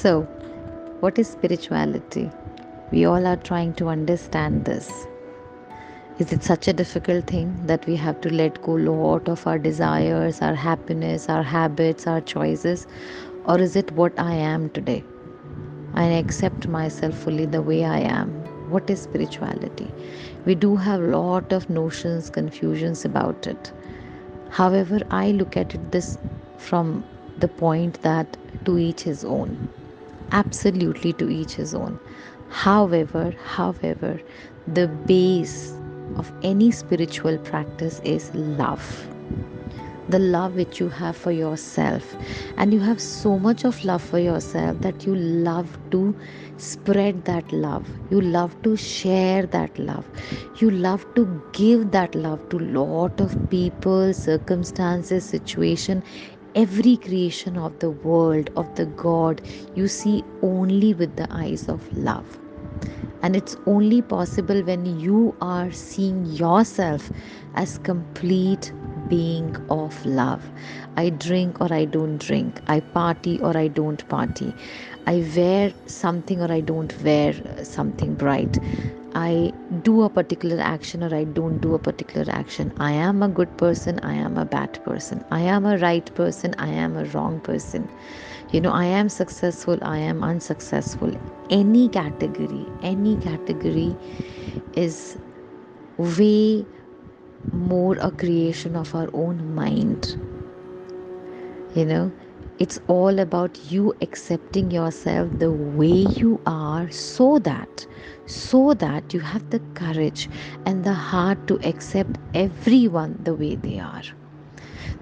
So, what is spirituality? We all are trying to understand this. Is it such a difficult thing that we have to let go lot of our desires, our happiness, our habits, our choices? Or is it what I am today? I accept myself fully the way I am. What is spirituality? We do have lot of notions, confusions about it. However, I look at it this from the point that to each his own. Absolutely to each his own. However, however, the base of any spiritual practice is love. The love which you have for yourself. And you have so much of love for yourself that you love to spread that love. You love to share that love. You love to give that love to lot of people circumstances situation every creation of the world of the god you see only with the eyes of love and it's only possible when you are seeing yourself as complete being of love. I drink or I don't drink. I party or I don't party. I wear something or I don't wear uh, something bright. I do a particular action or I don't do a particular action. I am a good person. I am a bad person. I am a right person. I am a wrong person you know i am successful i am unsuccessful any category any category is way more a creation of our own mind you know it's all about you accepting yourself the way you are so that so that you have the courage and the heart to accept everyone the way they are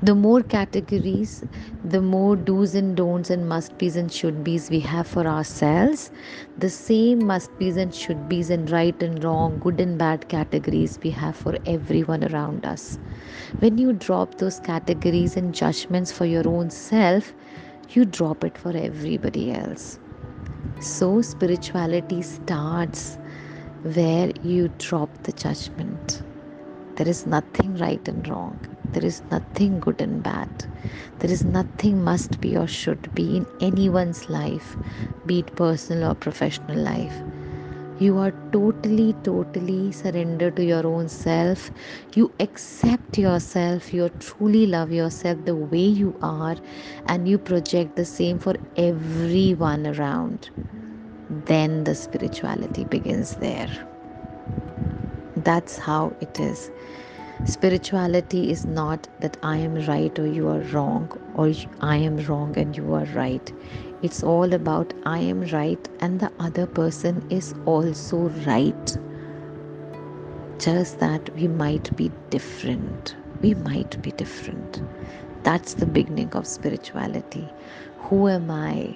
the more categories, the more do's and don'ts and must be's and should be's we have for ourselves, the same must be's and should be's and right and wrong, good and bad categories we have for everyone around us. When you drop those categories and judgments for your own self, you drop it for everybody else. So, spirituality starts where you drop the judgment. There is nothing right and wrong. There is nothing good and bad. There is nothing must be or should be in anyone's life, be it personal or professional life. You are totally, totally surrendered to your own self. You accept yourself. You truly love yourself the way you are, and you project the same for everyone around. Then the spirituality begins there. That's how it is. Spirituality is not that I am right or you are wrong, or I am wrong and you are right. It's all about I am right and the other person is also right. Just that we might be different. We might be different. That's the beginning of spirituality. Who am I?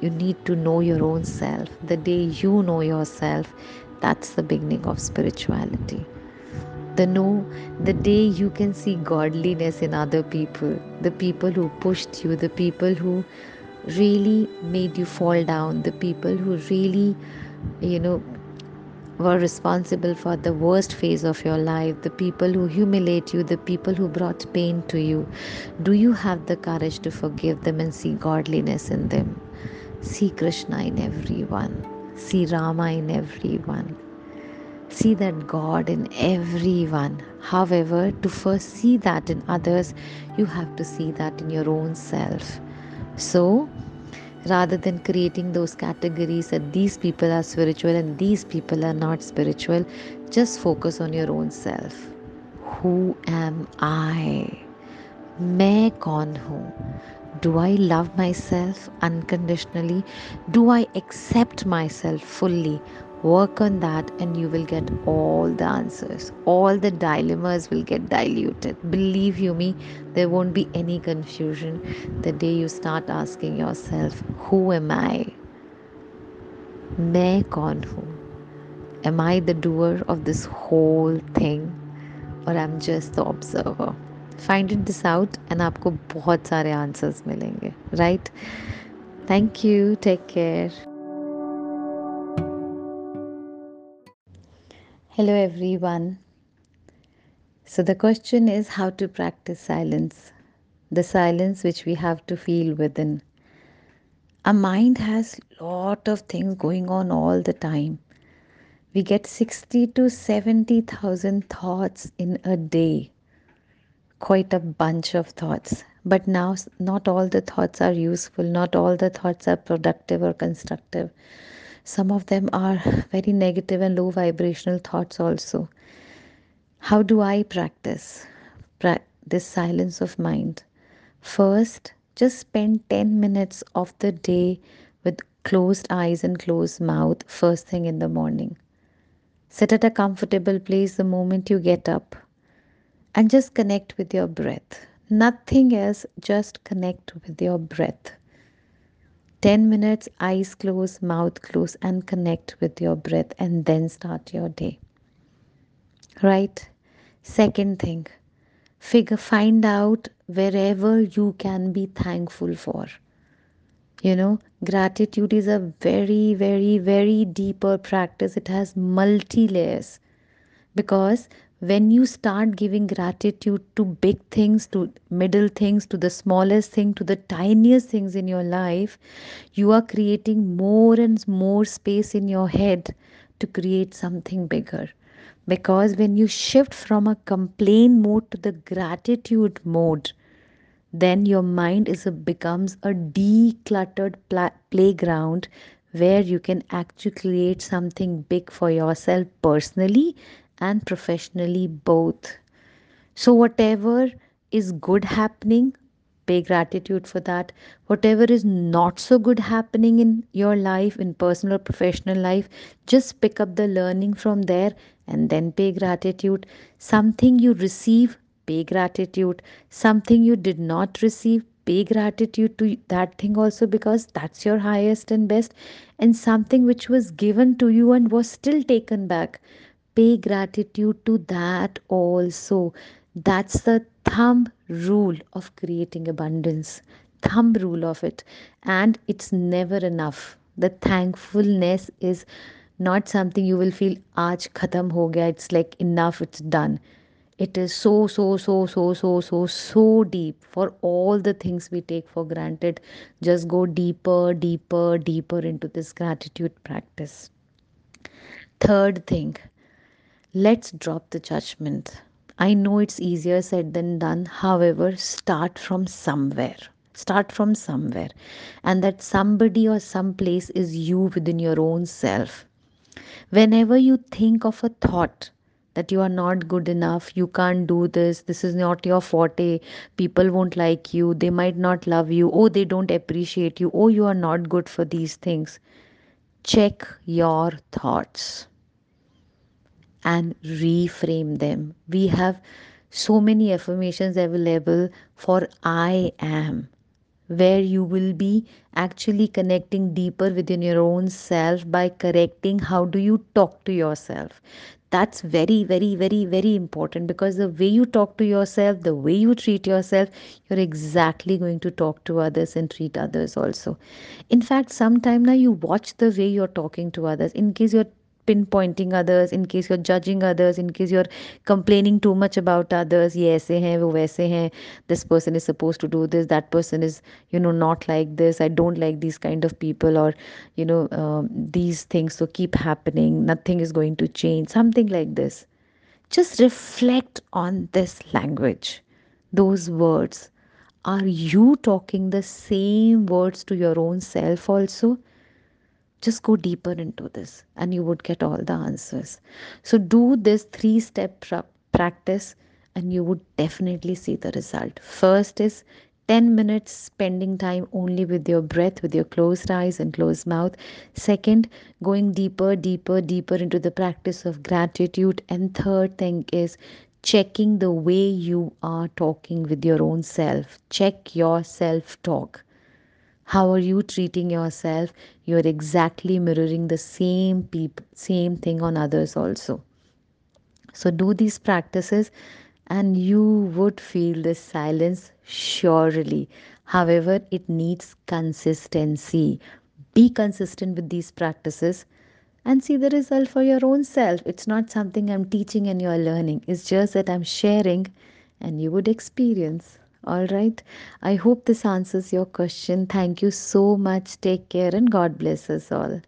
You need to know your own self. The day you know yourself, that's the beginning of spirituality the know the day you can see godliness in other people the people who pushed you the people who really made you fall down the people who really you know were responsible for the worst phase of your life, the people who humiliate you, the people who brought pain to you, do you have the courage to forgive them and see godliness in them? See Krishna in everyone, see Rama in everyone, see that God in everyone. However, to first see that in others, you have to see that in your own self. So, rather than creating those categories that these people are spiritual and these people are not spiritual, just focus on your own self. Who am I? मैं कौन हूँ Do I love myself unconditionally? Do I accept myself fully? Work on that, and you will get all the answers. All the dilemmas will get diluted. Believe you me, there won't be any confusion the day you start asking yourself, Who am I? मैं कौन हूँ Am I the doer of this whole thing or I'm just the observer? Find it this out and आपको बहुत सारे answers मिलेंगे right? Thank you. Take care. Hello, everyone. So, the question is how to practice silence, the silence which we have to feel within. Our mind has lot of things going on all the time. We get 60 to 70,000 thoughts in a day. Quite a bunch of thoughts. But now, not all the thoughts are useful, not all the thoughts are productive or constructive. Some of them are very negative and low vibrational thoughts, also. How do I practice this silence of mind? First, just spend 10 minutes of the day with closed eyes and closed mouth first thing in the morning. Sit at a comfortable place the moment you get up and just connect with your breath. Nothing else, just connect with your breath. 10 minutes, eyes closed, mouth closed, and connect with your breath, and then start your day. Right? Second thing, figure find out wherever you can be thankful for you know gratitude is a very very very deeper practice it has multi layers because when you start giving gratitude to big things to middle things to the smallest thing to the tiniest things in your life you are creating more and more space in your head to create something bigger. Because when you shift from a complain mode to the gratitude mode then your mind is a, becomes a decluttered pla- playground where you can actually create something big for yourself personally and professionally both. So whatever is good happening pay gratitude for that. Whatever is not so good happening in your life in personal or professional life just pick up the learning from there and then pay gratitude. Something you receive pay gratitude. Something you did not receive pay gratitude to that thing also because that's your highest and best. And something which was given to you and was still taken back pay gratitude to that also that's the thumb rule of creating abundance. Thumb rule of it. And it's never enough. The thankfulness is not something you will feel, aaj khatam ho gaya. It's like enough, it's done. It is so, so, so, so, so, so, so deep for all the things we take for granted. Just go deeper, deeper, deeper into this gratitude practice. Third thing, let's drop the judgment. I know it's easier said than done. However, start from somewhere. Start from somewhere. And that somebody or some place is you within your own self. Whenever you think of a thought that you are not good enough, you can't do this, this is not your forte, people won't like you, they might not love you, oh, they don't appreciate you, oh, you are not good for these things. Check your thoughts and reframe them. We have so many affirmations available for I am, where you will be actually connecting deeper within your own self by correcting how do you talk to yourself. That's very very very very important because the way you talk to yourself the way you treat yourself you're exactly going to talk to others and treat others also. In fact sometime now you watch the way you're talking to others. In case you're pinpointing others in case you're judging others in case you're complaining too much about others Yes, this person is supposed to do this that person is you know not like this i don't like these kind of people or you know um, these things so keep happening nothing is going to change something like this. Just reflect on this language. Those words. Are you talking the same words to your own self also? Just go deeper into this and you would get all the answers. So, do this three step pra- practice and you would definitely see the result. First is 10 minutes spending time only with your breath, with your closed eyes and closed mouth. Second, going deeper, deeper, deeper into the practice of gratitude. And third thing is checking the way you are talking with your own self. Check your self talk how are you treating yourself? You're exactly mirroring the same peop- same thing on others also. So do these practices and you would feel this silence surely. However it needs consistency. Be consistent with these practices and see the result for your own self. It's not something i'm teaching and you're learning. It's just that i'm sharing and you would experience All right. I hope this answers your question. Thank you so much. Take care and God bless us all.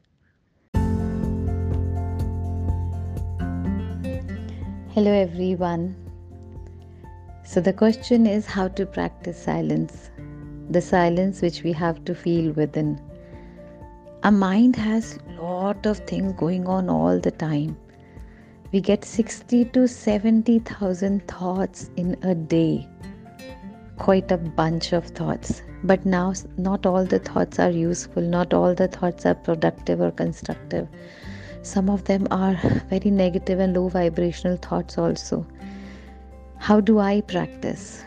Hello, everyone. So, the question is how to practice silence, the silence which we have to feel within. Our mind has lot of things going on all the time. We get 60 to 70,000 thoughts in a day. Quite a bunch of thoughts. But now, not all the thoughts are useful, not all the thoughts are productive or constructive. Some of them are very negative and low vibrational thoughts also. How do i practice?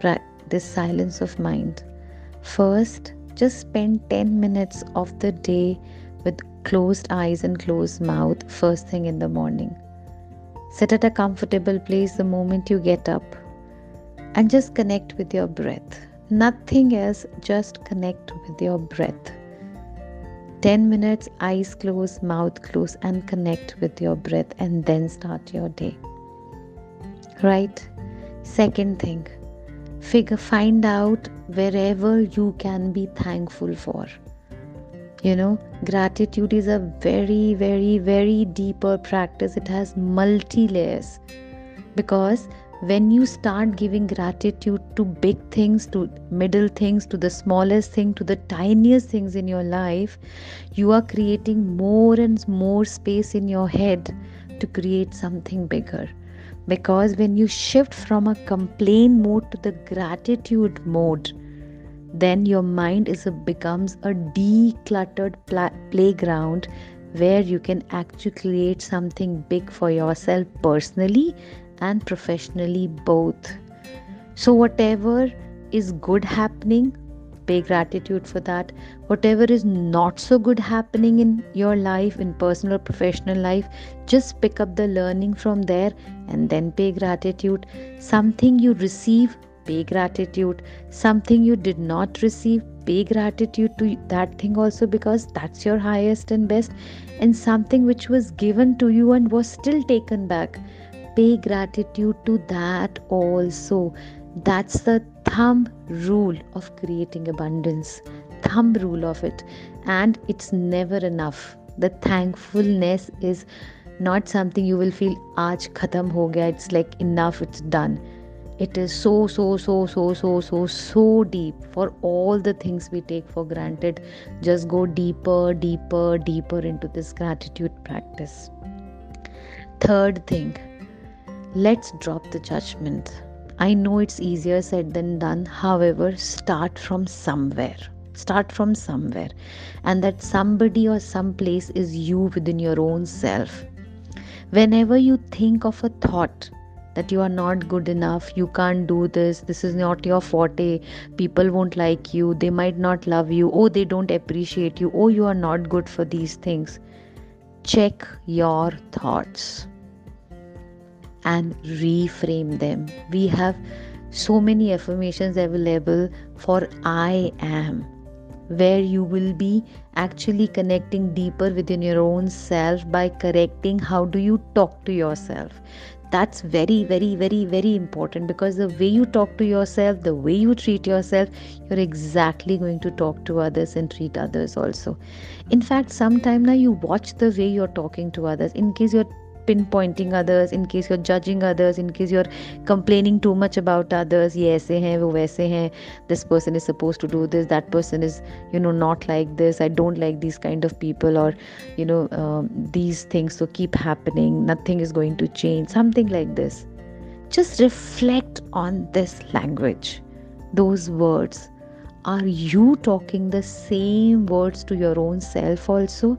Pra- this silence of mind. First just spend 10 minutes of the day with closed eyes and closed mouth first thing in the morning. Sit at a comfortable place the moment you get up and just connect with your breath nothing else just connect with your breath 10 minutes, eyes closed, mouth closed, and connect with your breath, and then start your day. Right? Second thing, figure find out wherever you can be thankful for. You know, gratitude is a very, very, very deeper practice. It has multi layers because when you start giving gratitude to big things, to middle things, to the smallest thing, to the tiniest things in your life, you are creating more and more space in your head to create something bigger. Because when you shift from a complain mode to the gratitude mode, then your mind is a, becomes a decluttered pla- playground where you can actually create something big for yourself personally and professionally both. So, whatever is good happening, pay gratitude for that. Whatever is not so good happening in your life, in personal or professional life, just pick up the learning from there and then pay gratitude. Something you receive, pay gratitude. Something you did not receive, pay gratitude to that thing also because that's your highest and best. And something which was given to you and was still taken back pay gratitude to that also. That's the thumb rule of creating abundance. Thumb rule of it. And it's never enough. The thankfulness is not something you will feel aaj khatam ho gaya it's like enough it's done it is so so so so so so so deep for all the things we take for granted just go deeper deeper deeper into this gratitude practice third thing Let's drop the judgment. I know it's easier said than done. However, start from somewhere. Start from somewhere. And that somebody or some place is you within your own self. Whenever you think of a thought that you are not good enough, you can't do this, this is not your forte, people won't like you, they might not love you, oh, they don't appreciate you, oh, you are not good for these things. Check your thoughts and reframe them. We have so many affirmations available for I am, where you will be actually connecting deeper within your own self by correcting how do you talk to yourself. That's very very very very important because the way you talk to yourself the way you treat yourself you're exactly going to talk to others and treat others also. In fact sometime now you watch the way you're talking to others. In case you're pinpointing others in case you're judging others in case you're complaining too much about others Yes, this person is supposed to do this that person is you know not like this i don't like these kind of people or you know um, these things so keep happening nothing is going to change something like this. Just reflect on this language. Those words. Are you talking the same words to your own self also?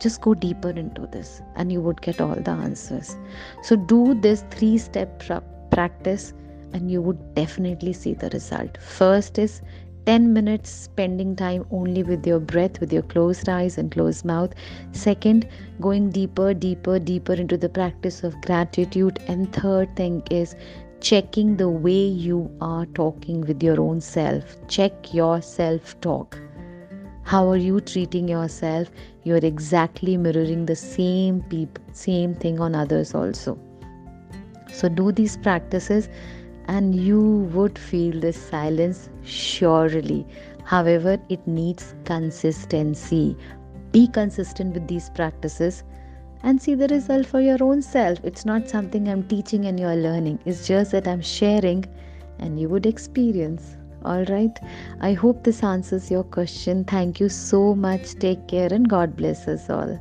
Just go deeper into this and you would get all the answers. So do this three step pra- practice and you would definitely see the result. First is 10 minutes spending time only with your breath with your closed eyes and closed mouth. Second going deeper deeper deeper into the practice of gratitude. And third thing is checking the way you are talking with your own self. Check your self talk how are you treating yourself you're exactly mirroring the same people same thing on others also so do these practices and you would feel this silence surely. However, it needs consistency. Be consistent with these practices and see the result for your own self. It's not something I'm teaching and you're learning, it's just that I'm sharing and you would experience. All right. I hope this answers your question. Thank you so much. Take care and God bless us all.